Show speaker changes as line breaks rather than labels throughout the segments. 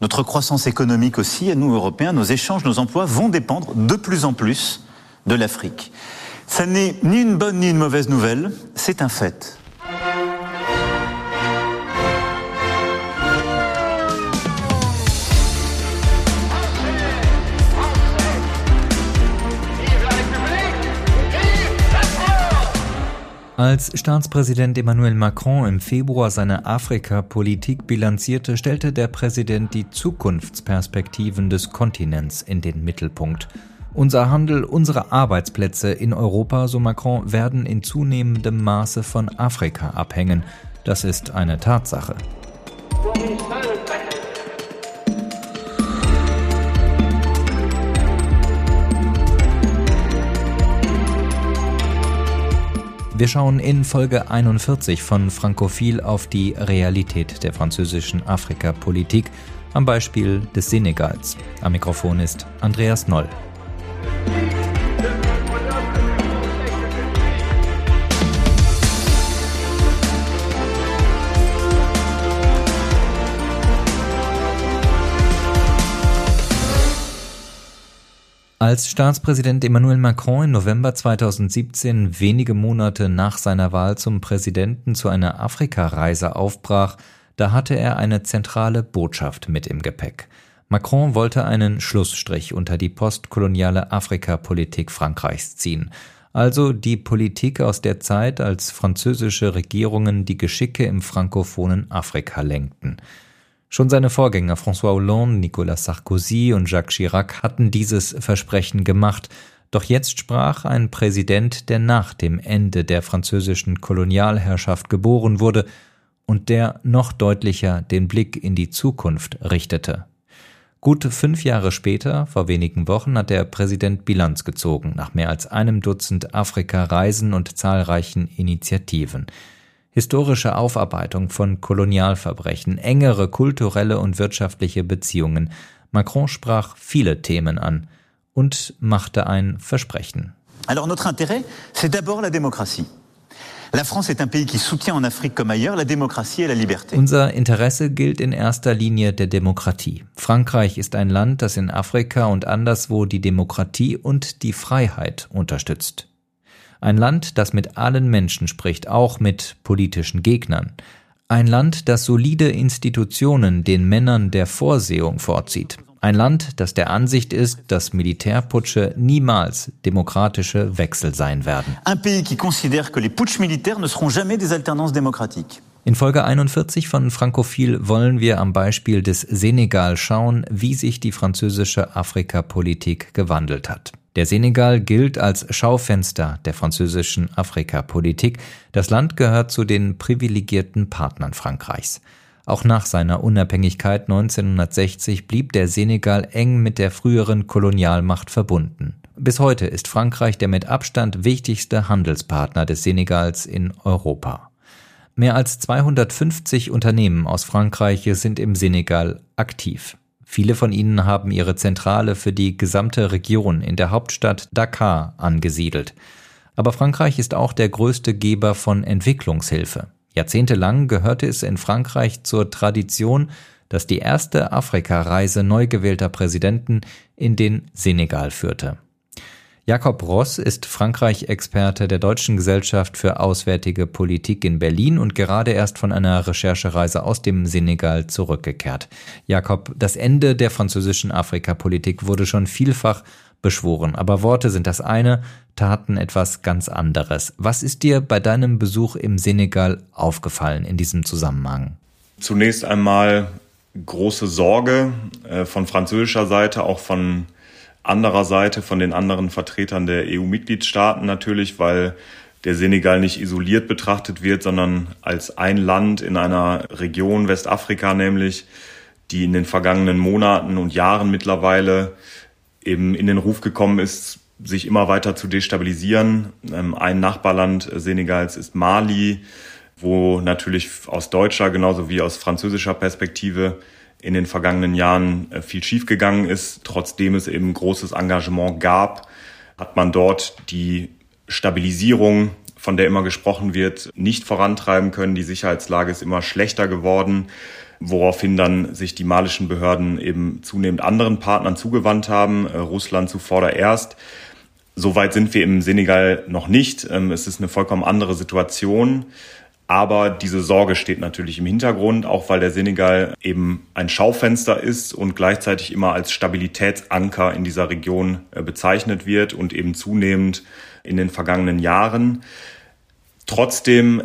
Notre croissance économique aussi, à nous Européens, nos échanges, nos emplois vont dépendre de plus en plus de l'Afrique. Ça n'est ni une bonne ni une mauvaise nouvelle, c'est un fait.
Als Staatspräsident Emmanuel Macron im Februar seine Afrika-Politik bilanzierte, stellte der Präsident die Zukunftsperspektiven des Kontinents in den Mittelpunkt. Unser Handel, unsere Arbeitsplätze in Europa, so Macron, werden in zunehmendem Maße von Afrika abhängen. Das ist eine Tatsache. Wir schauen in Folge 41 von Frankophil auf die Realität der französischen Afrikapolitik am Beispiel des Senegals. Am Mikrofon ist Andreas Noll. Als Staatspräsident Emmanuel Macron im November 2017 wenige Monate nach seiner Wahl zum Präsidenten zu einer Afrikareise aufbrach, da hatte er eine zentrale Botschaft mit im Gepäck. Macron wollte einen Schlussstrich unter die postkoloniale Afrikapolitik Frankreichs ziehen, also die Politik aus der Zeit, als französische Regierungen die Geschicke im frankophonen Afrika lenkten. Schon seine Vorgänger François Hollande, Nicolas Sarkozy und Jacques Chirac hatten dieses Versprechen gemacht, doch jetzt sprach ein Präsident, der nach dem Ende der französischen Kolonialherrschaft geboren wurde und der noch deutlicher den Blick in die Zukunft richtete. Gut fünf Jahre später, vor wenigen Wochen, hat der Präsident Bilanz gezogen, nach mehr als einem Dutzend Afrika-Reisen und zahlreichen Initiativen historische Aufarbeitung von Kolonialverbrechen, engere kulturelle und wirtschaftliche Beziehungen. Macron sprach viele Themen an und machte ein Versprechen.
Alors notre intérêt, c'est d'abord la démocratie. La France est un pays qui soutient en Afrique comme ailleurs la démocratie et la liberté.
Unser Interesse gilt in erster Linie der Demokratie. Frankreich ist ein Land, das in Afrika und anderswo die Demokratie und die Freiheit unterstützt. Ein Land, das mit allen Menschen spricht, auch mit politischen Gegnern. Ein Land, das solide Institutionen den Männern der Vorsehung vorzieht. Ein Land, das der Ansicht ist, dass Militärputsche niemals demokratische Wechsel sein werden.
Un pays qui considère que les putsch militaires ne seront jamais des alternances démocratiques.
In Folge 41 von Frankophil wollen wir am Beispiel des Senegal schauen, wie sich die französische Afrikapolitik gewandelt hat. Der Senegal gilt als Schaufenster der französischen Afrikapolitik. Das Land gehört zu den privilegierten Partnern Frankreichs. Auch nach seiner Unabhängigkeit 1960 blieb der Senegal eng mit der früheren Kolonialmacht verbunden. Bis heute ist Frankreich der mit Abstand wichtigste Handelspartner des Senegals in Europa. Mehr als 250 Unternehmen aus Frankreich sind im Senegal aktiv. Viele von ihnen haben ihre Zentrale für die gesamte Region in der Hauptstadt Dakar angesiedelt. Aber Frankreich ist auch der größte Geber von Entwicklungshilfe. Jahrzehntelang gehörte es in Frankreich zur Tradition, dass die erste Afrikareise neu gewählter Präsidenten in den Senegal führte. Jakob Ross ist Frankreich-Experte der Deutschen Gesellschaft für Auswärtige Politik in Berlin und gerade erst von einer Recherchereise aus dem Senegal zurückgekehrt. Jakob, das Ende der französischen Afrikapolitik wurde schon vielfach beschworen, aber Worte sind das eine, Taten etwas ganz anderes. Was ist dir bei deinem Besuch im Senegal aufgefallen in diesem Zusammenhang?
Zunächst einmal große Sorge äh, von französischer Seite, auch von anderer Seite von den anderen Vertretern der EU-Mitgliedstaaten natürlich, weil der Senegal nicht isoliert betrachtet wird, sondern als ein Land in einer Region Westafrika nämlich, die in den vergangenen Monaten und Jahren mittlerweile eben in den Ruf gekommen ist, sich immer weiter zu destabilisieren. Ähm, ein Nachbarland Senegals ist Mali, wo natürlich aus deutscher genauso wie aus französischer Perspektive in den vergangenen Jahren äh, viel schiefgegangen ist. Trotzdem es eben großes Engagement gab, hat man dort die Stabilisierung, von der immer gesprochen wird, nicht vorantreiben können. Die Sicherheitslage ist immer schlechter geworden. woraufhin dann sich die malischen Behörden eben zunehmend anderen Partnern zugewandt haben, äh, Russland zuvordererst. Soweit sind wir im Senegal noch nicht. Ähm, es ist eine vollkommen andere Situation. Aber diese Sorge steht natürlich im Hintergrund, auch weil der Senegal eben ein Schaufenster ist und gleichzeitig immer als Stabilitätsanker in dieser Region äh, bezeichnet wird und eben zunehmend in den vergangenen Jahren. Trotzdem,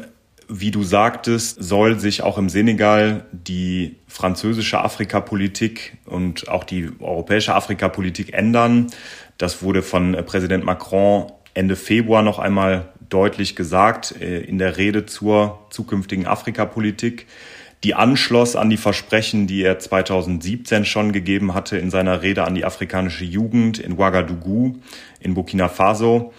wie du sagtest, soll sich auch im Senegal die französische Afrikapolitik und auch die europäische Afrikapolitik ändern. Das wurde von äh, Präsident Macron Ende Februar noch einmal deutlich gesagt äh, in der Rede zur zukünftigen Afrikapolitik, die anschloss an die Versprechen, die er 2017 schon gegeben hatte in seiner Rede an die afrikanische Jugend in Ouagadougou in Burkina Faso.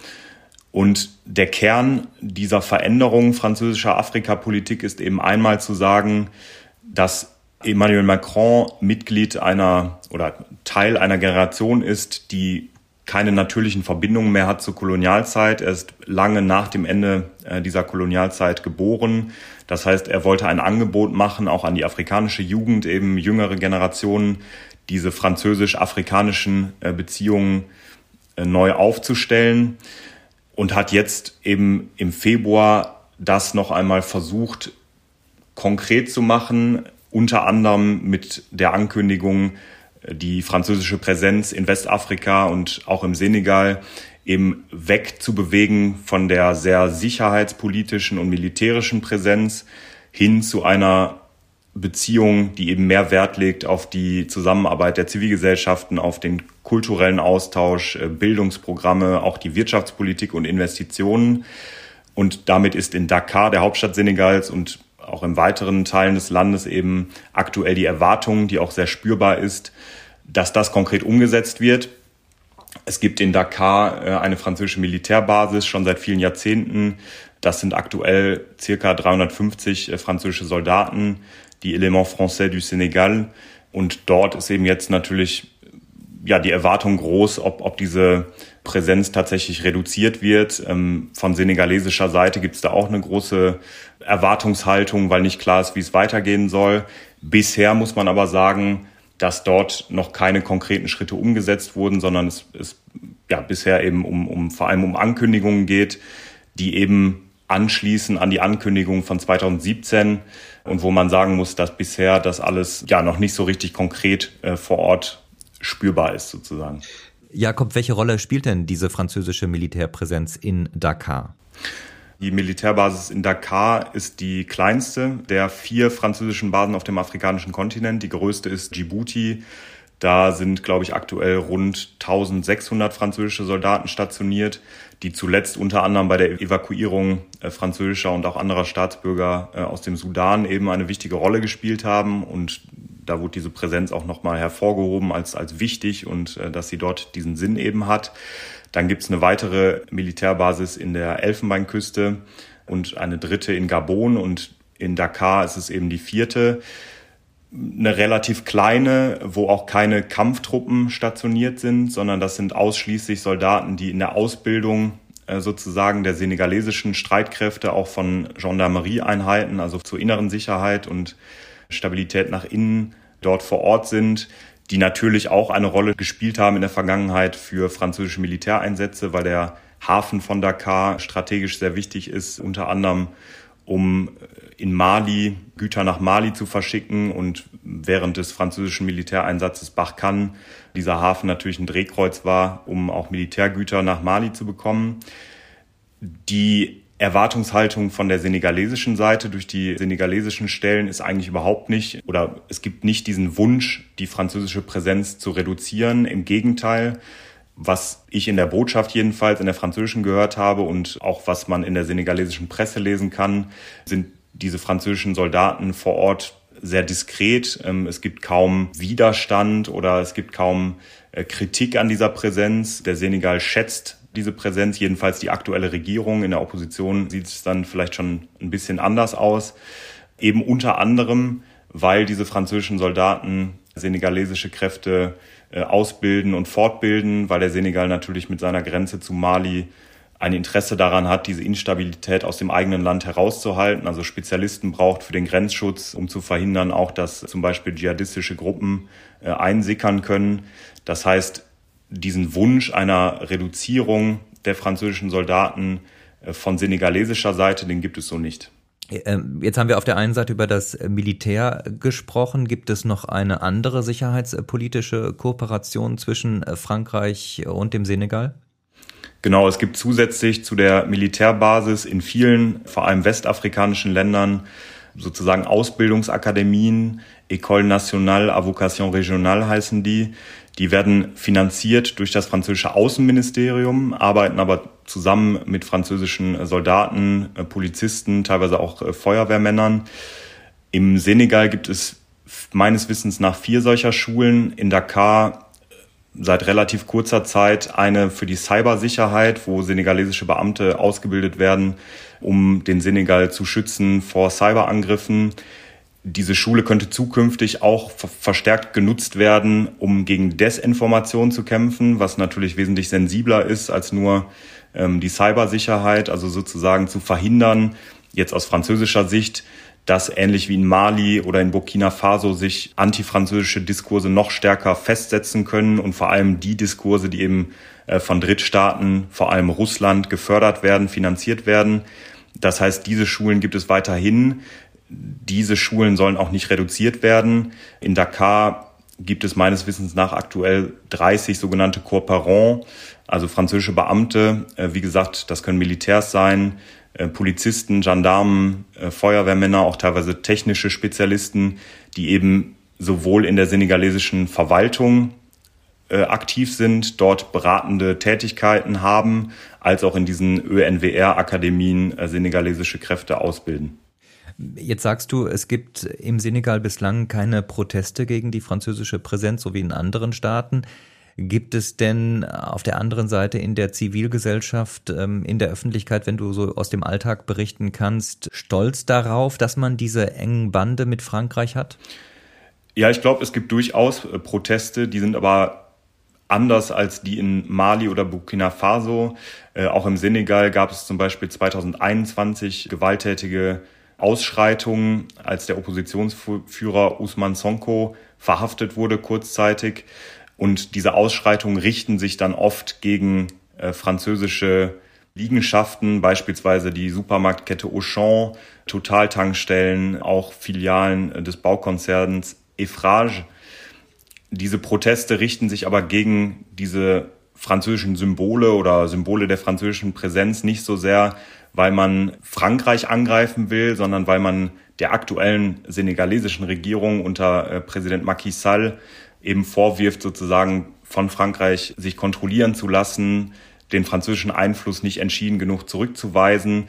Und der Kern dieser Veränderung französischer Afrikapolitik ist eben einmal zu sagen, dass Emmanuel Macron Mitglied einer oder Teil einer Generation ist, die keine natürlichen Verbindungen mehr hat zur Kolonialzeit. Er ist lange nach dem Ende äh, dieser Kolonialzeit geboren. Das heißt, er wollte ein Angebot machen, auch an die afrikanische Jugend, eben jüngere Generationen, diese französisch-afrikanischen äh, Beziehungen äh, neu aufzustellen und hat jetzt eben im Februar das noch einmal versucht, konkret zu machen, unter anderem mit der Ankündigung, die französische Präsenz in Westafrika und auch im Senegal eben wegzubewegen von der sehr sicherheitspolitischen und militärischen Präsenz hin zu einer Beziehung, die eben mehr Wert legt auf die Zusammenarbeit der Zivilgesellschaften, auf den kulturellen Austausch, äh, Bildungsprogramme, auch die Wirtschaftspolitik und Investitionen. Und damit ist in Dakar, der Hauptstadt Senegals und auch in weiteren Teilen des Landes eben aktuell die Erwartung, die auch sehr spürbar ist, dass das konkret umgesetzt wird. Es gibt in Dakar äh, eine französische Militärbasis schon seit vielen Jahrzehnten. Das sind aktuell circa 350 äh, französische Soldaten, die Element Français du Sénégal. Und dort ist eben jetzt natürlich ja die Erwartung groß, ob, ob diese Präsenz tatsächlich reduziert wird. Ähm, von senegalesischer Seite gibt es da auch eine große Erwartungshaltung, weil nicht klar ist, wie es weitergehen soll. Bisher muss man aber sagen, dass dort noch keine konkreten Schritte umgesetzt wurden, sondern es, es ja bisher eben um, um vor allem um Ankündigungen geht, die eben anschließen an die Ankündigung von 2017 und wo man sagen muss, dass bisher das alles ja noch nicht so richtig konkret äh, vor Ort spürbar ist sozusagen.
Jakob, welche Rolle spielt denn diese französische Militärpräsenz in Dakar?
Die Militärbasis in Dakar ist die kleinste der vier französischen Basen auf dem afrikanischen Kontinent. Die größte ist Djibouti. Da sind, glaube ich, aktuell rund 1600 französische Soldaten stationiert, die zuletzt unter anderem bei der Evakuierung äh, französischer und auch anderer Staatsbürger äh, aus dem Sudan eben eine wichtige Rolle gespielt haben. Und da wurde diese Präsenz auch nochmal hervorgehoben als, als wichtig und äh, dass sie dort diesen Sinn eben hat. Dann gibt es eine weitere Militärbasis in der Elfenbeinküste und eine dritte in Gabon und in Dakar ist es eben die vierte. Eine relativ kleine, wo auch keine Kampftruppen stationiert sind, sondern das sind ausschließlich Soldaten, die in der Ausbildung äh, sozusagen der senegalesischen Streitkräfte, auch von Gendarmerieeinheiten, also zur inneren Sicherheit und Stabilität nach innen dort vor Ort sind die natürlich auch eine Rolle gespielt haben in der Vergangenheit für französische Militäreinsätze, weil der Hafen von Dakar strategisch sehr wichtig ist, unter anderem um in Mali Güter nach Mali zu verschicken und während des französischen Militäreinsatzes Barkhane dieser Hafen natürlich ein Drehkreuz war, um auch Militärgüter nach Mali zu bekommen. Die Erwartungshaltung von der senegalesischen Seite durch die senegalesischen Stellen ist eigentlich überhaupt nicht oder es gibt nicht diesen Wunsch, die französische Präsenz zu reduzieren. Im Gegenteil, was ich in der Botschaft jedenfalls in der französischen gehört habe und auch was man in der senegalesischen Presse lesen kann, sind diese französischen Soldaten vor Ort sehr diskret. Ähm, es gibt kaum Widerstand oder es gibt kaum äh, Kritik an dieser Präsenz. Der Senegal schätzt diese Präsenz, jedenfalls die aktuelle Regierung. In der Opposition sieht es dann vielleicht schon ein bisschen anders aus. Eben unter anderem, weil diese französischen Soldaten senegalesische Kräfte äh, ausbilden und fortbilden, weil der Senegal natürlich mit seiner Grenze zu Mali ein Interesse daran hat, diese Instabilität aus dem eigenen Land herauszuhalten, also Spezialisten braucht für den Grenzschutz, um zu verhindern, auch dass zum Beispiel dschihadistische Gruppen äh, einsickern können. Das heißt, diesen Wunsch einer Reduzierung der französischen Soldaten äh, von senegalesischer Seite, den gibt es so nicht.
Ähm, jetzt haben wir auf der einen Seite über das Militär gesprochen. Gibt es noch eine andere sicherheitspolitische Kooperation zwischen äh, Frankreich und dem Senegal?
Genau, es gibt zusätzlich zu der Militärbasis in vielen, vor allem westafrikanischen Ländern, sozusagen Ausbildungsakademien, École Nationale à Vocation Régionale heißen die. Die werden finanziert durch das französische Außenministerium, arbeiten aber zusammen mit französischen Soldaten, äh, Polizisten, teilweise auch äh, Feuerwehrmännern. Im Senegal gibt es meines Wissens nach vier solcher Schulen. In Dakar seit relativ kurzer Zeit eine für die Cybersicherheit, wo senegalesische Beamte ausgebildet werden, um den Senegal zu schützen vor Cyberangriffen. Diese Schule könnte zukünftig auch verstärkt genutzt werden, um gegen Desinformation zu kämpfen, was natürlich wesentlich sensibler ist als nur ähm, die Cybersicherheit, also sozusagen zu verhindern, jetzt aus französischer Sicht, dass ähnlich wie in Mali oder in Burkina Faso sich antifranzösische Diskurse noch stärker festsetzen können und vor allem die Diskurse, die eben äh, von Drittstaaten, vor allem Russland, gefördert werden, finanziert werden. Das heißt, diese Schulen gibt es weiterhin. Diese Schulen sollen auch nicht reduziert werden. In Dakar gibt es meines Wissens nach aktuell 30 sogenannte Corparons, also französische Beamte. Äh, wie gesagt, das können Militärs sein, äh, Polizisten, Gendarmen, äh, Feuerwehrmänner, auch teilweise technische Spezialisten, die eben sowohl in der senegalesischen Verwaltung aktiv sind, dort beratende Tätigkeiten haben, als auch in diesen ÖNWR-Akademien senegalesische Kräfte ausbilden.
Jetzt sagst du, es gibt im Senegal bislang keine Proteste gegen die französische Präsenz, so wie in anderen Staaten. Gibt es denn auf der anderen Seite in der Zivilgesellschaft, ähm, in der Öffentlichkeit, wenn du so aus dem Alltag berichten kannst, Stolz darauf, dass man diese engen Bande mit Frankreich hat?
Ja, ich glaube, es gibt durchaus äh, Proteste, die sind aber anders als die in Mali oder Burkina Faso. Äh, auch im Senegal gab es zum Beispiel 2021 gewalttätige Ausschreitungen, als der Oppositionsführer Usman Sonko verhaftet wurde kurzzeitig. Und diese Ausschreitungen richten sich dann oft gegen äh, französische Liegenschaften, beispielsweise die Supermarktkette Auchan, Totaltankstellen, auch Filialen äh, des Baukonzerns Efrage. Diese Proteste richten sich aber gegen diese französischen Symbole oder Symbole der französischen Präsenz nicht so sehr, weil man Frankreich angreifen will, sondern weil man der aktuellen senegalesischen Regierung unter äh, Präsident Macky Sall eben vorwirft, sozusagen von Frankreich sich kontrollieren zu lassen, den französischen Einfluss nicht entschieden genug zurückzuweisen.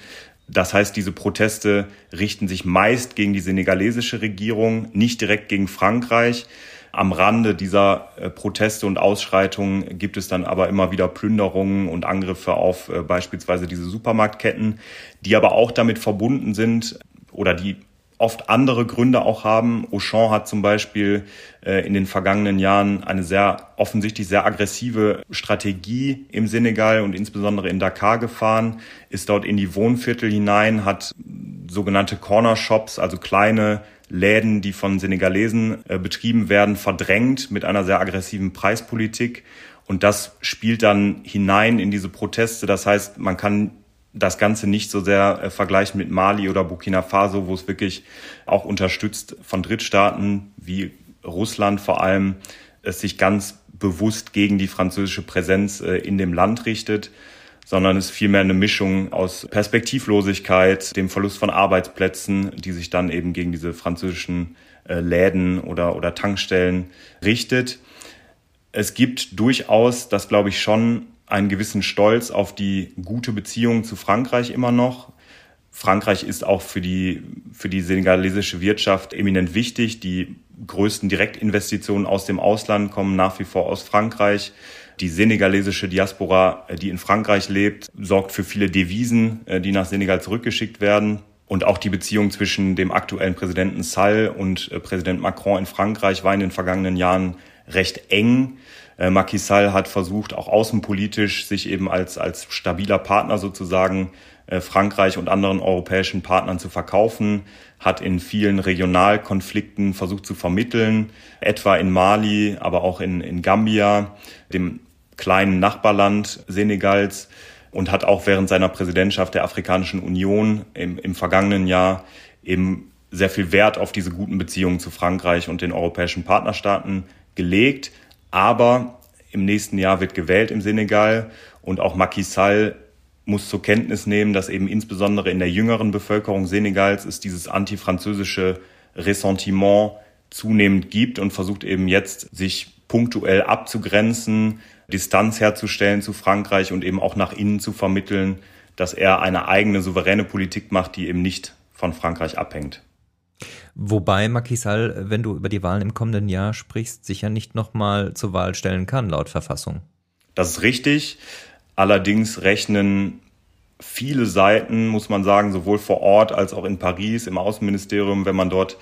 Das heißt, diese Proteste richten sich meist gegen die senegalesische Regierung, nicht direkt gegen Frankreich. Am Rande dieser äh, Proteste und Ausschreitungen gibt es dann aber immer wieder Plünderungen und Angriffe auf äh, beispielsweise diese Supermarktketten, die aber auch damit verbunden sind oder die oft andere Gründe auch haben. Auchan hat zum Beispiel äh, in den vergangenen Jahren eine sehr offensichtlich sehr aggressive Strategie im Senegal und insbesondere in Dakar gefahren, ist dort in die Wohnviertel hinein, hat sogenannte Corner Shops, also kleine Läden, die von Senegalesen äh, betrieben werden, verdrängt mit einer sehr aggressiven Preispolitik. Und das spielt dann hinein in diese Proteste. Das heißt, man kann das Ganze nicht so sehr äh, vergleichen mit Mali oder Burkina Faso, wo es wirklich auch unterstützt von Drittstaaten wie Russland vor allem es sich ganz bewusst gegen die französische Präsenz äh, in dem Land richtet, sondern es ist vielmehr eine Mischung aus Perspektivlosigkeit, dem Verlust von Arbeitsplätzen, die sich dann eben gegen diese französischen äh, Läden oder, oder Tankstellen richtet. Es gibt durchaus, das glaube ich schon, einen gewissen Stolz auf die gute Beziehung zu Frankreich immer noch. Frankreich ist auch für die, für die senegalesische Wirtschaft eminent wichtig. Die größten Direktinvestitionen aus dem Ausland kommen nach wie vor aus Frankreich. Die senegalesische Diaspora, die in Frankreich lebt, sorgt für viele Devisen, die nach Senegal zurückgeschickt werden. Und auch die Beziehung zwischen dem aktuellen Präsidenten Sall und Präsident Macron in Frankreich war in den vergangenen Jahren recht eng. Äh, Macky Sall hat versucht, auch außenpolitisch sich eben als, als stabiler Partner sozusagen äh, Frankreich und anderen europäischen Partnern zu verkaufen, hat in vielen Regionalkonflikten versucht zu vermitteln, etwa in Mali, aber auch in, in Gambia, dem kleinen Nachbarland Senegals und hat auch während seiner Präsidentschaft der Afrikanischen Union im, im vergangenen Jahr eben sehr viel Wert auf diese guten Beziehungen zu Frankreich und den europäischen Partnerstaaten gelegt. Aber im nächsten Jahr wird gewählt im Senegal und auch Macky Sall muss zur Kenntnis nehmen, dass eben insbesondere in der jüngeren Bevölkerung Senegals es dieses antifranzösische Ressentiment zunehmend gibt und versucht eben jetzt, sich punktuell abzugrenzen, Distanz herzustellen zu Frankreich und eben auch nach innen zu vermitteln, dass er eine eigene souveräne Politik macht, die eben nicht von Frankreich abhängt.
Wobei Macky Sall, wenn du über die Wahlen im kommenden Jahr sprichst, sich ja nicht nochmal zur Wahl stellen kann, laut Verfassung.
Das ist richtig. Allerdings rechnen viele Seiten, muss man sagen, sowohl vor Ort als auch in Paris im Außenministerium, wenn man dort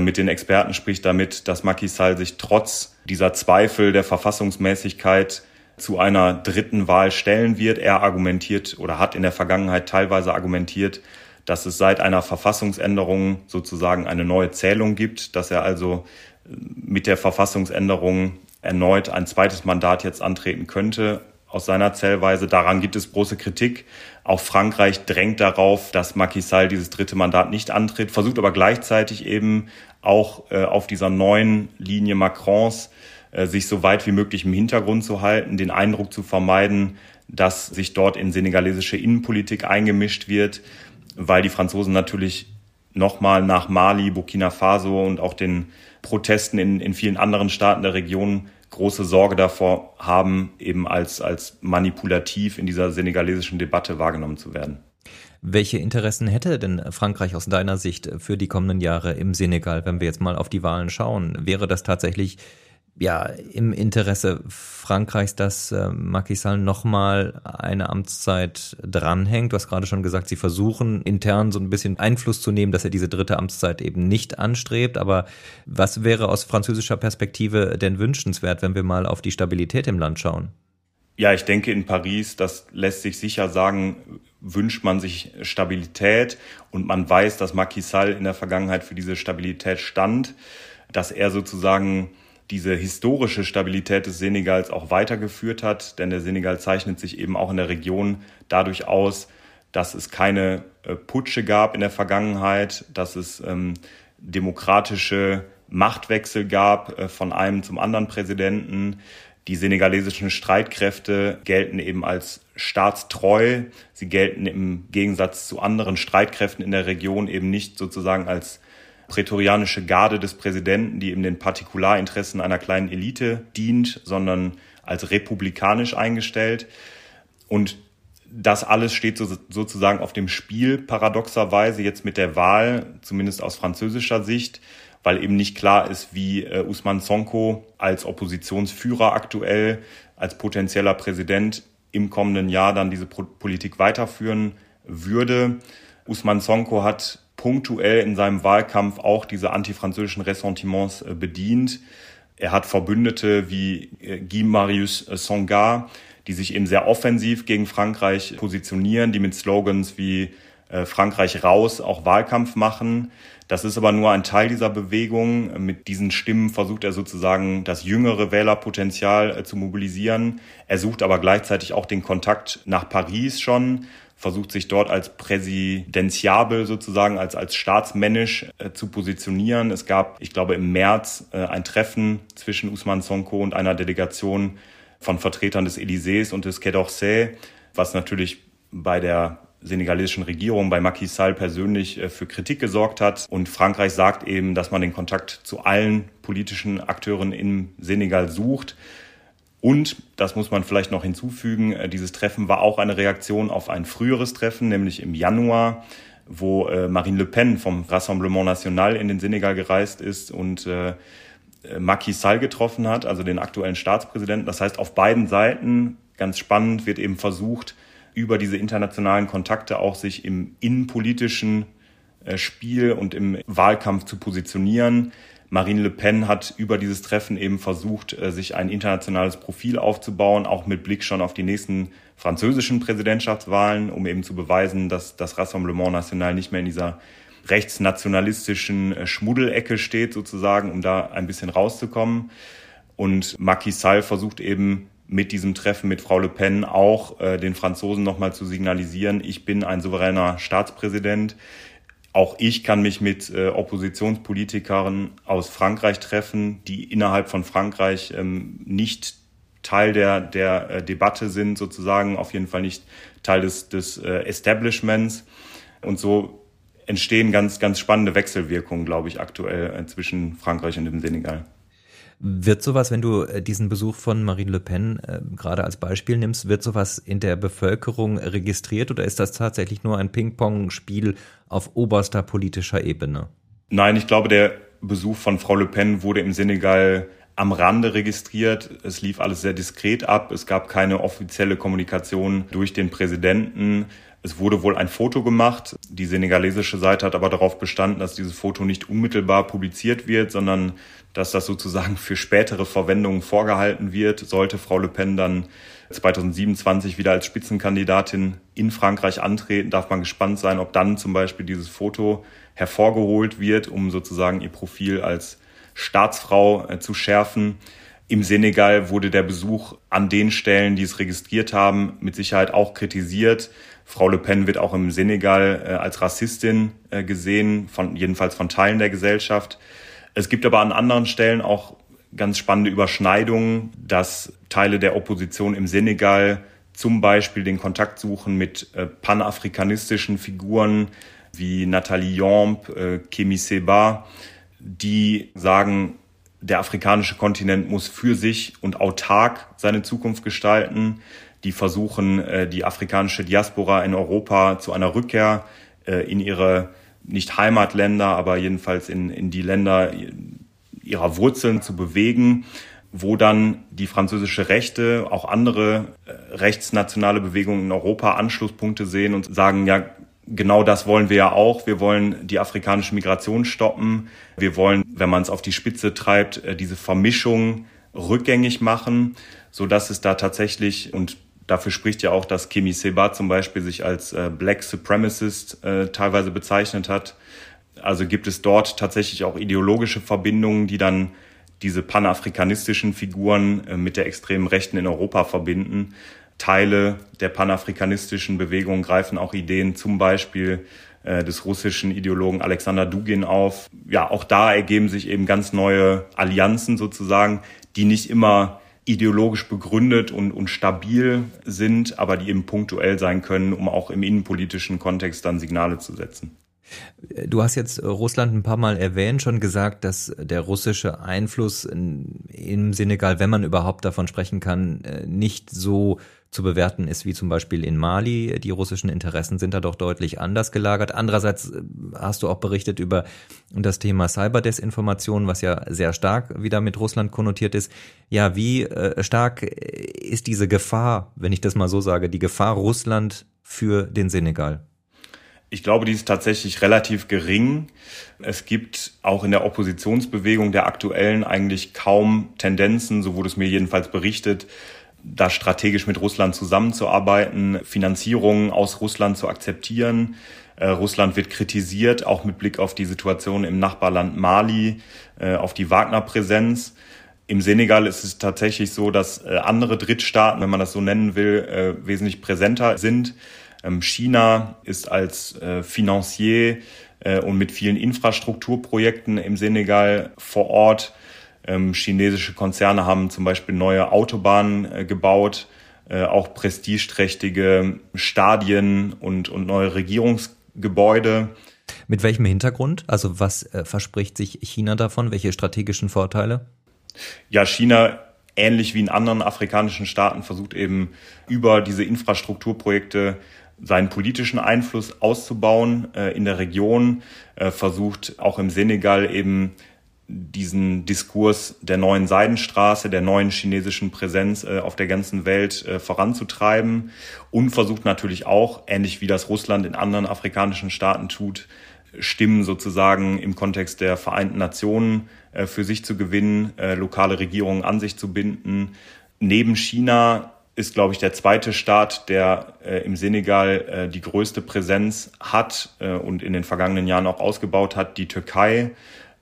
mit den Experten spricht, damit, dass Macky Sall sich trotz dieser Zweifel der Verfassungsmäßigkeit zu einer dritten Wahl stellen wird. Er argumentiert oder hat in der Vergangenheit teilweise argumentiert, dass es seit einer Verfassungsänderung sozusagen eine neue Zählung gibt, dass er also äh, mit der Verfassungsänderung erneut ein zweites Mandat jetzt antreten könnte aus seiner Zählweise. Daran gibt es große Kritik. Auch Frankreich drängt darauf, dass Macky Sall dieses dritte Mandat nicht antritt, versucht aber gleichzeitig eben auch äh, auf dieser neuen Linie Macrons äh, sich so weit wie möglich im Hintergrund zu halten, den Eindruck zu vermeiden, dass sich dort in senegalesische Innenpolitik eingemischt wird weil die Franzosen natürlich nochmal nach Mali, Burkina Faso und auch den Protesten in, in vielen anderen Staaten der Region große Sorge davor haben, eben als, als manipulativ in dieser senegalesischen Debatte wahrgenommen zu werden.
Welche Interessen hätte denn Frankreich aus deiner Sicht für die kommenden Jahre im Senegal, wenn wir jetzt mal auf die Wahlen schauen? Wäre das tatsächlich ja im Interesse Frankreichs, dass äh, Macky Sall nochmal eine Amtszeit dranhängt. Du hast gerade schon gesagt, sie versuchen intern so ein bisschen Einfluss zu nehmen, dass er diese dritte Amtszeit eben nicht anstrebt. Aber was wäre aus französischer Perspektive denn wünschenswert, wenn wir mal auf die Stabilität im Land schauen?
Ja, ich denke in Paris, das lässt sich sicher sagen, wünscht man sich Stabilität und man weiß, dass Macky Sall in der Vergangenheit für diese Stabilität stand, dass er sozusagen diese historische Stabilität des Senegals auch weitergeführt hat, denn der Senegal zeichnet sich eben auch in der Region dadurch aus, dass es keine äh, Putsche gab in der Vergangenheit, dass es ähm, demokratische Machtwechsel gab äh, von einem zum anderen Präsidenten. Die senegalesischen Streitkräfte gelten eben als staatstreu. Sie gelten im Gegensatz zu anderen Streitkräften in der Region eben nicht sozusagen als prätorianische Garde des Präsidenten, die eben den Partikularinteressen einer kleinen Elite dient, sondern als republikanisch eingestellt. Und das alles steht so, sozusagen auf dem Spiel, paradoxerweise jetzt mit der Wahl, zumindest aus französischer Sicht, weil eben nicht klar ist, wie äh, Usman Sonko als Oppositionsführer aktuell, als potenzieller Präsident im kommenden Jahr dann diese Politik weiterführen würde. Usman Sonko hat punktuell in seinem Wahlkampf auch diese antifranzösischen Ressentiments äh, bedient. Er hat Verbündete wie äh, Guy Marius äh, Songa, die sich eben sehr offensiv gegen Frankreich positionieren, die mit Slogans wie Frankreich raus auch Wahlkampf machen. Das ist aber nur ein Teil dieser Bewegung. Mit diesen Stimmen versucht er sozusagen das jüngere Wählerpotenzial zu mobilisieren. Er sucht aber gleichzeitig auch den Kontakt nach Paris schon versucht sich dort als präsidentiabel sozusagen, als, als staatsmännisch äh, zu positionieren. Es gab, ich glaube, im März äh, ein Treffen zwischen Usman Sonko und einer Delegation von Vertretern des Élysées und des Quai d'Orsay, was natürlich bei der senegalesischen Regierung, bei Macky Sall persönlich äh, für Kritik gesorgt hat. Und Frankreich sagt eben, dass man den Kontakt zu allen politischen Akteuren im Senegal sucht. Und, das muss man vielleicht noch hinzufügen, äh, dieses Treffen war auch eine Reaktion auf ein früheres Treffen, nämlich im Januar, wo äh, Marine Le Pen vom Rassemblement National in den Senegal gereist ist und äh, Macky Sall getroffen hat, also den aktuellen Staatspräsidenten. Das heißt, auf beiden Seiten, ganz spannend, wird eben versucht, über diese internationalen Kontakte auch sich im innenpolitischen Spiel und im Wahlkampf zu positionieren. Marine Le Pen hat über dieses Treffen eben versucht, äh, sich ein internationales Profil aufzubauen, auch mit Blick schon auf die nächsten französischen Präsidentschaftswahlen, um eben zu beweisen, dass das Rassemblement National nicht mehr in dieser rechtsnationalistischen äh, Schmuddelecke steht, sozusagen, um da ein bisschen rauszukommen. Und Macky Sall versucht eben mit diesem Treffen mit Frau Le Pen auch äh, den Franzosen nochmal zu signalisieren, ich bin ein souveräner Staatspräsident. Auch ich kann mich mit äh, Oppositionspolitikern aus Frankreich treffen, die innerhalb von Frankreich ähm, nicht Teil der, der äh, Debatte sind, sozusagen, auf jeden Fall nicht Teil des, des äh, Establishments. Und so entstehen ganz, ganz spannende Wechselwirkungen, glaube ich, aktuell äh, zwischen Frankreich und dem Senegal.
Wird sowas, wenn du äh, diesen Besuch von Marine Le Pen äh, gerade als Beispiel nimmst, wird sowas in der Bevölkerung registriert oder ist das tatsächlich nur ein Ping-Pong-Spiel auf oberster politischer Ebene?
Nein, ich glaube, der Besuch von Frau Le Pen wurde im Senegal am Rande registriert. Es lief alles sehr diskret ab. Es gab keine offizielle Kommunikation durch den Präsidenten. Es wurde wohl ein Foto gemacht. Die senegalesische Seite hat aber darauf bestanden, dass dieses Foto nicht unmittelbar publiziert wird, sondern dass das sozusagen für spätere Verwendungen vorgehalten wird. Sollte Frau Le Pen dann 2027 wieder als Spitzenkandidatin in Frankreich antreten, darf man gespannt sein, ob dann zum Beispiel dieses Foto hervorgeholt wird, um sozusagen ihr Profil als Staatsfrau äh, zu schärfen. Im Senegal wurde der Besuch an den Stellen, die es registriert haben, mit Sicherheit auch kritisiert. Frau Le Pen wird auch im Senegal äh, als Rassistin äh, gesehen, von, jedenfalls von Teilen der Gesellschaft. Es gibt aber an anderen Stellen auch ganz spannende Überschneidungen, dass Teile der Opposition im Senegal zum Beispiel den Kontakt suchen mit panafrikanistischen Figuren wie Nathalie Yomp, Kemi Seba, die sagen, der afrikanische Kontinent muss für sich und autark seine Zukunft gestalten. Die versuchen, äh, die afrikanische Diaspora in Europa zu einer Rückkehr äh, in ihre nicht Heimatländer, aber jedenfalls in, in die Länder ihrer Wurzeln zu bewegen, wo dann die französische Rechte, auch andere äh, rechtsnationale Bewegungen in Europa Anschlusspunkte sehen und sagen, ja, genau das wollen wir ja auch. Wir wollen die afrikanische Migration stoppen. Wir wollen, wenn man es auf die Spitze treibt, äh, diese Vermischung rückgängig machen, so dass es da tatsächlich und Dafür spricht ja auch, dass Kimi Seba zum Beispiel sich als äh, Black Supremacist äh, teilweise bezeichnet hat. Also gibt es dort tatsächlich auch ideologische Verbindungen, die dann diese panafrikanistischen Figuren mit der extremen Rechten in Europa verbinden. Teile der panafrikanistischen Bewegung greifen auch Ideen zum Beispiel äh, des russischen Ideologen Alexander Dugin auf. Ja, auch da ergeben sich eben ganz neue Allianzen sozusagen, die nicht immer ideologisch begründet und, und stabil sind, aber die eben punktuell sein können, um auch im innenpolitischen Kontext dann Signale zu setzen.
Du hast jetzt Russland ein paar Mal erwähnt, schon gesagt, dass der russische Einfluss im Senegal, wenn man überhaupt davon sprechen kann, äh, nicht so zu bewerten ist wie zum Beispiel in Mali. Die russischen Interessen sind da doch deutlich anders gelagert. Andererseits äh, hast du auch berichtet über das Thema Cyberdesinformation, was ja sehr stark wieder mit Russland konnotiert ist. Ja, wie äh, stark ist diese Gefahr, wenn ich das mal so sage, die Gefahr Russland für den Senegal?
Ich glaube, die ist tatsächlich relativ gering. Es gibt auch in der Oppositionsbewegung der aktuellen eigentlich kaum Tendenzen, so wurde es mir jedenfalls berichtet, da strategisch mit Russland zusammenzuarbeiten, Finanzierungen aus Russland zu akzeptieren. Äh, Russland wird kritisiert, auch mit Blick auf die Situation im Nachbarland Mali, äh, auf die Wagner-Präsenz. Im Senegal ist es tatsächlich so, dass äh, andere Drittstaaten, wenn man das so nennen will, wesentlich präsenter sind. Ähm, China ist als Financier und mit vielen Infrastrukturprojekten im Senegal vor Ort. Ähm, chinesische Konzerne haben zum Beispiel neue Autobahnen äh, gebaut, auch prestigeträchtige Stadien und, und neue Regierungsgebäude.
Mit welchem Hintergrund? Also was äh, verspricht sich China davon? Welche strategischen Vorteile?
Ja, China ähnlich wie in anderen afrikanischen Staaten versucht eben über diese Infrastrukturprojekte seinen politischen Einfluss auszubauen äh, in der Region, äh, versucht auch im Senegal eben diesen Diskurs der neuen Seidenstraße, der neuen chinesischen Präsenz äh, auf der ganzen Welt äh, voranzutreiben und versucht natürlich auch, ähnlich wie das Russland in anderen afrikanischen Staaten tut, Stimmen sozusagen im Kontext der Vereinten Nationen äh, für sich zu gewinnen, äh, lokale Regierungen an sich zu binden. Neben China ist, glaube ich, der zweite Staat, der äh, im Senegal äh, die größte Präsenz hat äh, und in den vergangenen Jahren auch ausgebaut hat, die Türkei.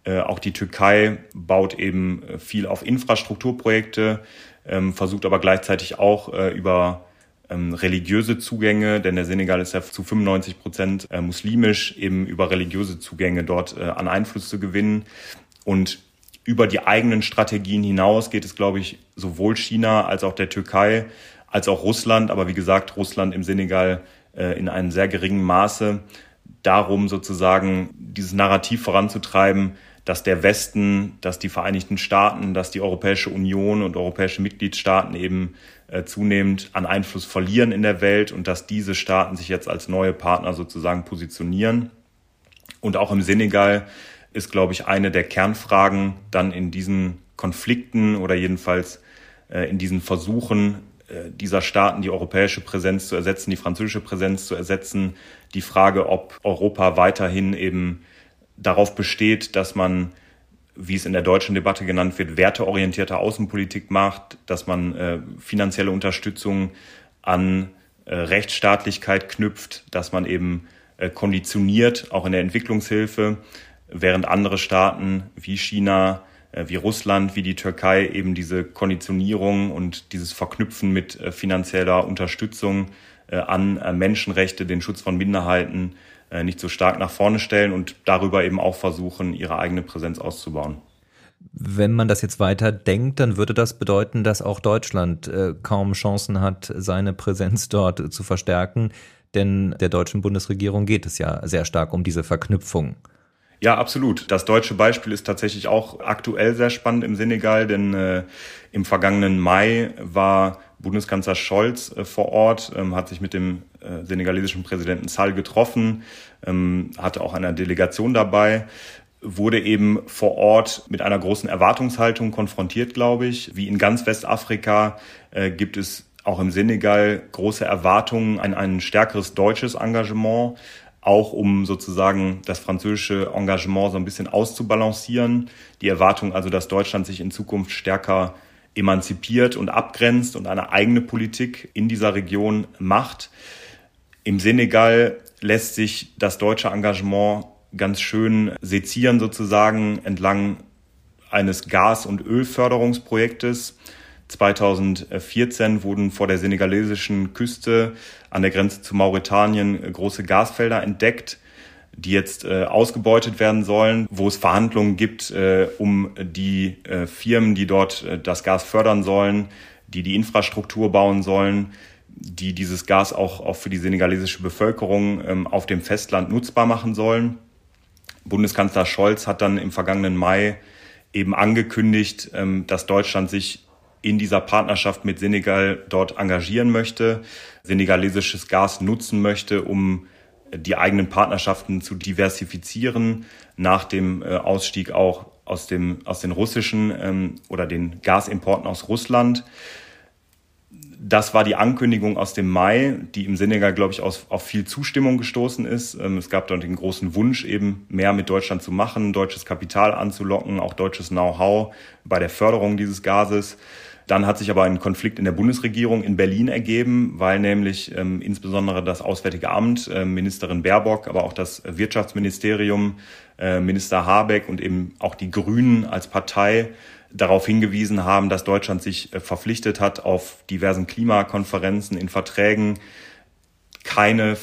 Äh, auch die Türkei baut eben äh, viel auf Infrastrukturprojekte, ähm, versucht aber gleichzeitig auch äh, über ähm, religiöse Zugänge, denn der Senegal ist ja zu 95 Prozent muslimisch, eben über religiöse Zugänge dort an Einfluss zu gewinnen. Und über die eigenen Strategien hinaus geht es, glaube ich, sowohl China als auch der Türkei als auch Russland, aber wie gesagt, Russland im Senegal in einem sehr geringen Maße, darum sozusagen dieses Narrativ voranzutreiben, dass der Westen, dass die Vereinigten Staaten, dass die Europäische Union und europäische Mitgliedstaaten eben äh, zunehmend an Einfluss verlieren in der Welt und dass diese Staaten sich jetzt als neue Partner sozusagen positionieren. Und auch im Senegal ist, glaube ich, eine der Kernfragen dann in diesen Konflikten oder jedenfalls äh, in diesen Versuchen dieser Staaten die europäische Präsenz zu ersetzen, die französische Präsenz zu ersetzen, die Frage, ob Europa weiterhin eben darauf besteht, dass man, wie es in der deutschen Debatte genannt wird, werteorientierte Außenpolitik macht, dass man äh, finanzielle Unterstützung an äh, Rechtsstaatlichkeit knüpft, dass man eben äh, konditioniert, auch in der Entwicklungshilfe, während andere Staaten wie China, äh, wie Russland, wie die Türkei eben diese Konditionierung und dieses Verknüpfen mit äh, finanzieller Unterstützung äh, an Menschenrechte, den Schutz von Minderheiten nicht so stark nach vorne stellen und darüber eben auch versuchen, ihre eigene Präsenz auszubauen.
Wenn man das jetzt weiter denkt, dann würde das bedeuten, dass auch Deutschland kaum Chancen hat, seine Präsenz dort zu verstärken. Denn der deutschen Bundesregierung geht es ja sehr stark um diese Verknüpfung.
Ja, absolut. Das deutsche Beispiel ist tatsächlich auch aktuell sehr spannend im Senegal, denn äh, im vergangenen Mai war Bundeskanzler Scholz äh, vor Ort, ähm, hat sich mit dem äh, senegalesischen Präsidenten Sall getroffen, ähm, hatte auch eine Delegation dabei wurde eben vor Ort mit einer großen Erwartungshaltung konfrontiert, glaube ich. Wie in ganz Westafrika äh, gibt es auch im Senegal große Erwartungen an ein stärkeres deutsches Engagement auch um sozusagen das französische Engagement so ein bisschen auszubalancieren. Die Erwartung also, dass Deutschland sich in Zukunft stärker emanzipiert und abgrenzt und eine eigene Politik in dieser Region macht. Im Senegal lässt sich das deutsche Engagement ganz schön sezieren sozusagen entlang eines Gas- und Ölförderungsprojektes. 2014 wurden vor der senegalesischen Küste an der Grenze zu Mauretanien große Gasfelder entdeckt, die jetzt äh, ausgebeutet werden sollen, wo es Verhandlungen gibt, äh, um die äh, Firmen, die dort äh, das Gas fördern sollen, die die Infrastruktur bauen sollen, die dieses Gas auch, auch für die senegalesische Bevölkerung ähm, auf dem Festland nutzbar machen sollen. Bundeskanzler Scholz hat dann im vergangenen Mai eben angekündigt, ähm, dass Deutschland sich in dieser Partnerschaft mit Senegal dort engagieren möchte, senegalesisches Gas nutzen möchte, um die eigenen Partnerschaften zu diversifizieren, nach dem äh, Ausstieg auch aus, dem, aus den russischen ähm, oder den Gasimporten aus Russland. Das war die Ankündigung aus dem Mai, die im Senegal, glaube ich, aus, auf viel Zustimmung gestoßen ist. Ähm, es gab dort den großen Wunsch, eben mehr mit Deutschland zu machen, deutsches Kapital anzulocken, auch deutsches Know-how bei der Förderung dieses Gases. Dann hat sich aber ein Konflikt in der Bundesregierung in Berlin ergeben, weil nämlich ähm, insbesondere das Auswärtige Amt, äh, Ministerin Baerbock, aber auch das Wirtschaftsministerium, äh, Minister Habeck und eben auch die Grünen als Partei darauf hingewiesen haben, dass Deutschland sich äh, verpflichtet hat, auf diversen Klimakonferenzen in Verträgen keine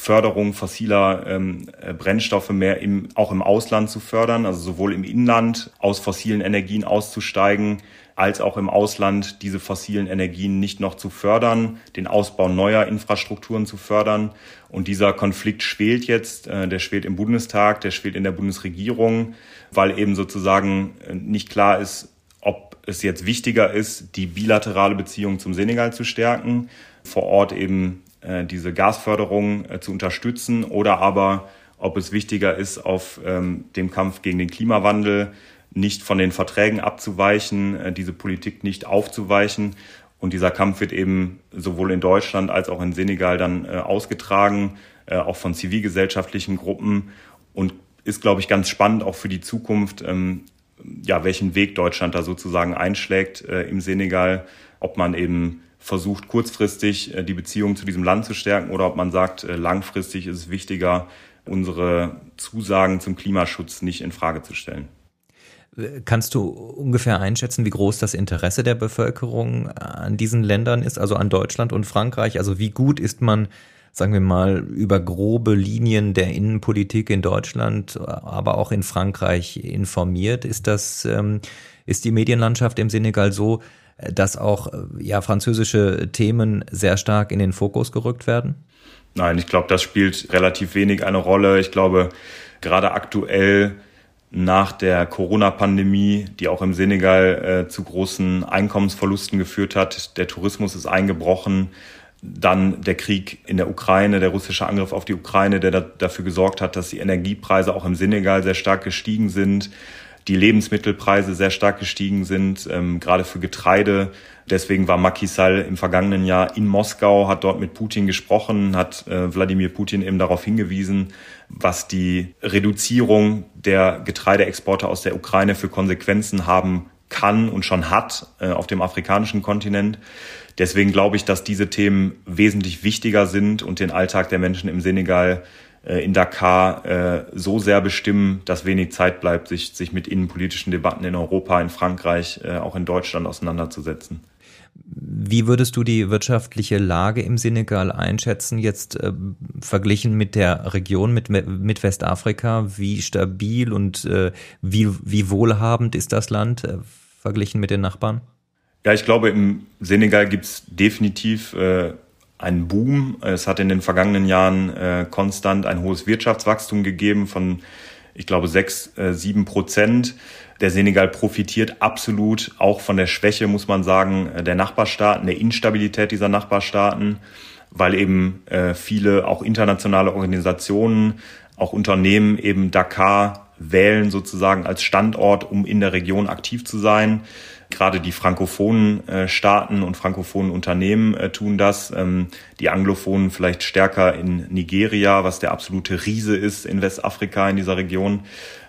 Förderung fossiler ähm, äh, Brennstoffe mehr im, auch im Ausland zu fördern, also sowohl im Inland aus fossilen Energien auszusteigen, als auch im Ausland diese fossilen Energien nicht noch zu fördern, den Ausbau neuer Infrastrukturen zu fördern. Und dieser Konflikt schwelt jetzt, äh, der schwelt im Bundestag, der schwelt in der Bundesregierung, weil eben sozusagen äh, nicht klar ist, ob es jetzt wichtiger ist, die bilaterale Beziehung zum Senegal zu stärken, vor Ort eben diese Gasförderung zu unterstützen oder aber ob es wichtiger ist, auf ähm, dem Kampf gegen den Klimawandel nicht von den Verträgen abzuweichen, äh, diese Politik nicht aufzuweichen. Und dieser Kampf wird eben sowohl in Deutschland als auch in Senegal dann äh, ausgetragen, äh, auch von zivilgesellschaftlichen Gruppen. und ist, glaube ich, ganz spannend auch für die Zukunft, ähm, ja, welchen Weg Deutschland da sozusagen einschlägt äh, im Senegal, ob man eben versucht, kurzfristig äh, die Beziehung zu diesem Land zu stärken oder ob man sagt, äh, langfristig ist es wichtiger, unsere Zusagen zum Klimaschutz nicht in Frage zu stellen.
Kannst du ungefähr einschätzen, wie groß das Interesse der Bevölkerung an diesen Ländern ist, also an Deutschland und Frankreich? Also wie gut ist man, sagen wir mal, über grobe Linien der Innenpolitik in Deutschland, aber auch in Frankreich informiert? Ist das, ähm, ist die Medienlandschaft im Senegal so, dass auch ja französische Themen sehr stark in den Fokus gerückt werden?
Nein, ich glaube, das spielt relativ wenig eine Rolle. Ich glaube, gerade aktuell nach der Corona-Pandemie, die auch im Senegal äh, zu großen Einkommensverlusten geführt hat. Der Tourismus ist eingebrochen. Dann der Krieg in der Ukraine, der russische Angriff auf die Ukraine, der da, dafür gesorgt hat, dass die Energiepreise auch im Senegal sehr stark gestiegen sind die Lebensmittelpreise sehr stark gestiegen sind, ähm, gerade für Getreide. Deswegen war Macky Sall im vergangenen Jahr in Moskau, hat dort mit Putin gesprochen, hat äh, Wladimir Putin eben darauf hingewiesen, was die Reduzierung der Getreideexporte aus der Ukraine für Konsequenzen haben kann und schon hat äh, auf dem afrikanischen Kontinent. Deswegen glaube ich, dass diese Themen wesentlich wichtiger sind und den Alltag der Menschen im Senegal in Dakar äh, so sehr bestimmen, dass wenig Zeit bleibt, sich, sich mit innenpolitischen Debatten in Europa, in Frankreich, äh, auch in Deutschland auseinanderzusetzen.
Wie würdest du die wirtschaftliche Lage im Senegal einschätzen, jetzt äh, verglichen mit der Region, mit, mit Westafrika? Wie stabil und äh, wie, wie wohlhabend ist das Land äh, verglichen mit den Nachbarn?
Ja, ich glaube, im Senegal gibt es definitiv äh, ein Boom. Es hat in den vergangenen Jahren äh, konstant ein hohes Wirtschaftswachstum gegeben von, ich glaube, sechs, äh, sieben Prozent. Der Senegal profitiert absolut auch von der Schwäche, muss man sagen, äh, der Nachbarstaaten, der Instabilität dieser Nachbarstaaten, weil eben äh, viele auch internationale Organisationen, auch Unternehmen eben Dakar wählen sozusagen als Standort, um in der Region aktiv zu sein. Gerade die frankophonen äh, Staaten und frankophonen Unternehmen äh, tun das. Ähm, die Anglophonen vielleicht stärker in Nigeria, was der absolute Riese ist in Westafrika in dieser Region.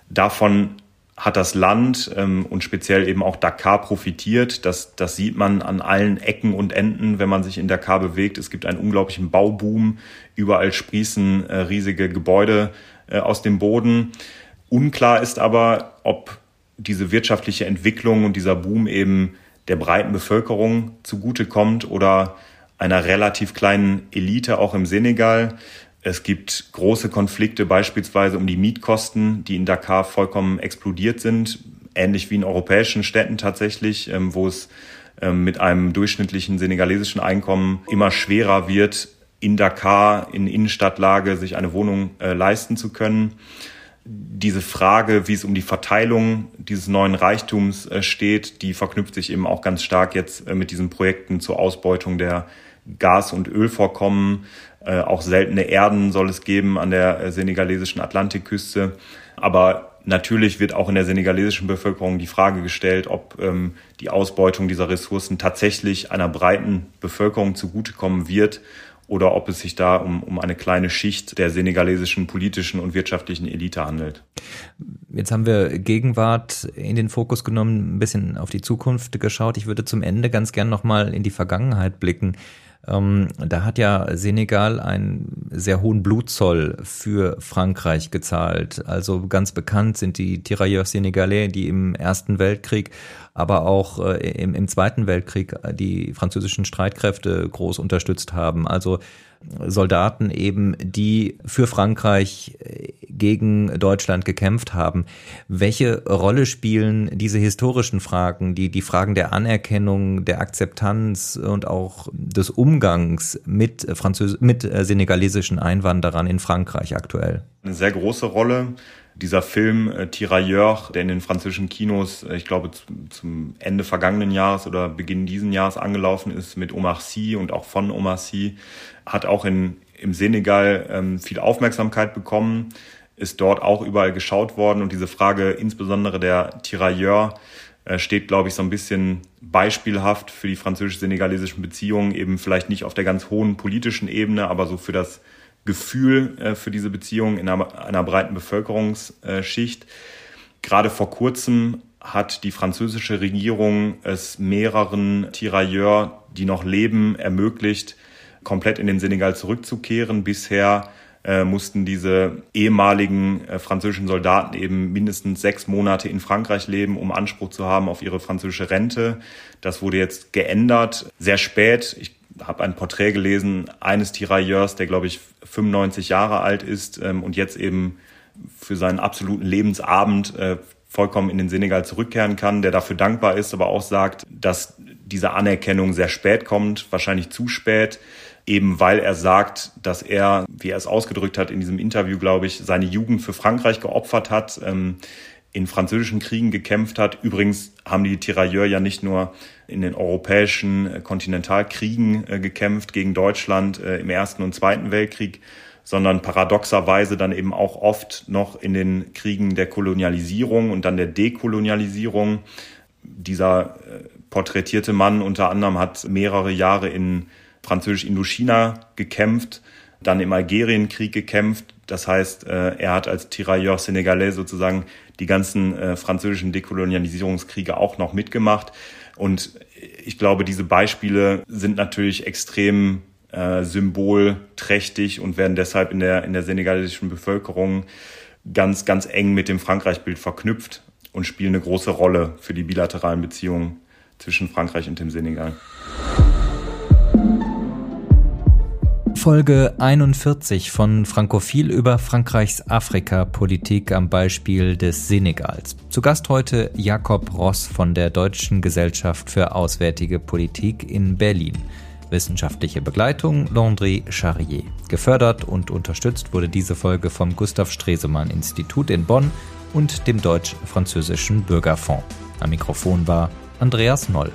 Davon hat das Land ähm, und speziell eben auch Dakar profitiert. Das, das sieht man an allen Ecken und Enden, wenn man sich in Dakar bewegt. Es gibt einen unglaublichen Bauboom. Überall sprießen äh, riesige Gebäude äh, aus dem Boden. Unklar ist aber, ob diese wirtschaftliche Entwicklung und dieser Boom eben der breiten Bevölkerung zugutekommt oder einer relativ kleinen Elite auch im Senegal. Es gibt große Konflikte beispielsweise um die Mietkosten, die in Dakar vollkommen explodiert sind, ähnlich wie in europäischen Städten tatsächlich, ähm, wo es ähm, mit einem durchschnittlichen senegalesischen Einkommen immer schwerer wird, in Dakar in Innenstadtlage sich eine Wohnung äh, leisten zu können diese Frage, wie es um die Verteilung dieses neuen Reichtums äh, steht, die verknüpft sich eben auch ganz stark jetzt äh, mit diesen Projekten zur Ausbeutung der Gas- und Ölvorkommen. Äh, auch seltene Erden soll es geben an der senegalesischen Atlantikküste. Aber natürlich wird auch in der senegalesischen Bevölkerung die Frage gestellt, ob ähm, die Ausbeutung dieser Ressourcen tatsächlich einer breiten Bevölkerung zugutekommen wird oder ob es sich da um, um eine kleine Schicht der senegalesischen politischen und wirtschaftlichen Elite handelt.
Jetzt haben wir Gegenwart in den Fokus genommen, ein bisschen auf die Zukunft geschaut. Ich würde zum Ende ganz gern nochmal in die Vergangenheit blicken. Ähm, da hat ja Senegal einen sehr hohen Blutzoll für Frankreich gezahlt. Also ganz bekannt sind die Tirailleurs Senegalais, die im Ersten Weltkrieg, aber auch äh, im, im Zweiten Weltkrieg die französischen Streitkräfte groß unterstützt haben. Also Soldaten eben, die für Frankreich äh, gegen Deutschland gekämpft haben. Welche Rolle spielen diese historischen Fragen, die, die Fragen der Anerkennung, der Akzeptanz und auch des Umgangs mit, Französ mit äh, senegalesischen Einwanderern in Frankreich aktuell?
Eine sehr große Rolle dieser Film äh, Tirailleur, der in den französischen Kinos, äh, ich glaube zum Ende vergangenen Jahres oder Beginn diesen Jahres angelaufen ist mit Omar Sy und auch von Omar Sy, hat auch in, im Senegal ähm, viel Aufmerksamkeit bekommen, ist dort auch überall geschaut worden und diese Frage insbesondere der Tirailleur äh, steht, glaube ich, so ein bisschen beispielhaft für die französisch-senegalesischen Beziehungen, eben vielleicht nicht auf der ganz hohen politischen Ebene, aber so für das Gefühl äh, für diese Beziehung in einer, einer breiten Bevölkerungsschicht. Gerade vor kurzem hat die französische Regierung es mehreren Tirailleurs, die noch leben, ermöglicht, komplett in den Senegal zurückzukehren. Bisher äh, mussten diese ehemaligen äh, französischen Soldaten eben mindestens sechs Monate in Frankreich leben, um Anspruch zu haben auf ihre französische Rente. Das wurde jetzt geändert, sehr spät. Ich habe ein Porträt gelesen eines Tirailleurs, der glaube ich 95 Jahre alt ist ähm, und jetzt eben für seinen absoluten Lebensabend äh, vollkommen in den Senegal zurückkehren kann, der dafür dankbar ist, aber auch sagt, dass diese Anerkennung sehr spät kommt, wahrscheinlich zu spät, eben weil er sagt, dass er, wie er es ausgedrückt hat in diesem Interview, glaube ich, seine Jugend für Frankreich geopfert hat, ähm, in französischen Kriegen gekämpft hat. Übrigens haben die Tirailleurs ja nicht nur in den europäischen äh, Kontinentalkriegen äh, gekämpft gegen Deutschland äh, im Ersten und Zweiten Weltkrieg, sondern paradoxerweise dann eben auch oft noch in den Kriegen der Kolonialisierung und dann der Dekolonialisierung. Dieser äh, porträtierte Mann unter anderem hat mehrere Jahre in französisch Indochina gekämpft, dann im Algerienkrieg gekämpft. Das heißt, äh, er hat als Tirailleur Senegalais sozusagen die ganzen äh, französischen Dekolonialisierungskriege auch noch mitgemacht. Und ich glaube, diese Beispiele sind natürlich extrem äh, symbolträchtig und werden deshalb in der, in der senegalesischen Bevölkerung ganz, ganz eng mit dem Frankreich-Bild verknüpft und spielen eine große Rolle für die bilateralen Beziehungen zwischen Frankreich und dem Senegal.
Folge 41 von Frankophil über Frankreichs Afrika-Politik am Beispiel des Senegals. Zu Gast heute Jakob Ross von der Deutschen Gesellschaft für Auswärtige Politik in Berlin. Wissenschaftliche Begleitung Landry Charrier. Gefördert und unterstützt wurde diese Folge vom Gustav Stresemann Institut in Bonn und dem Deutsch-Französischen Bürgerfonds. Am Mikrofon war Andreas Noll.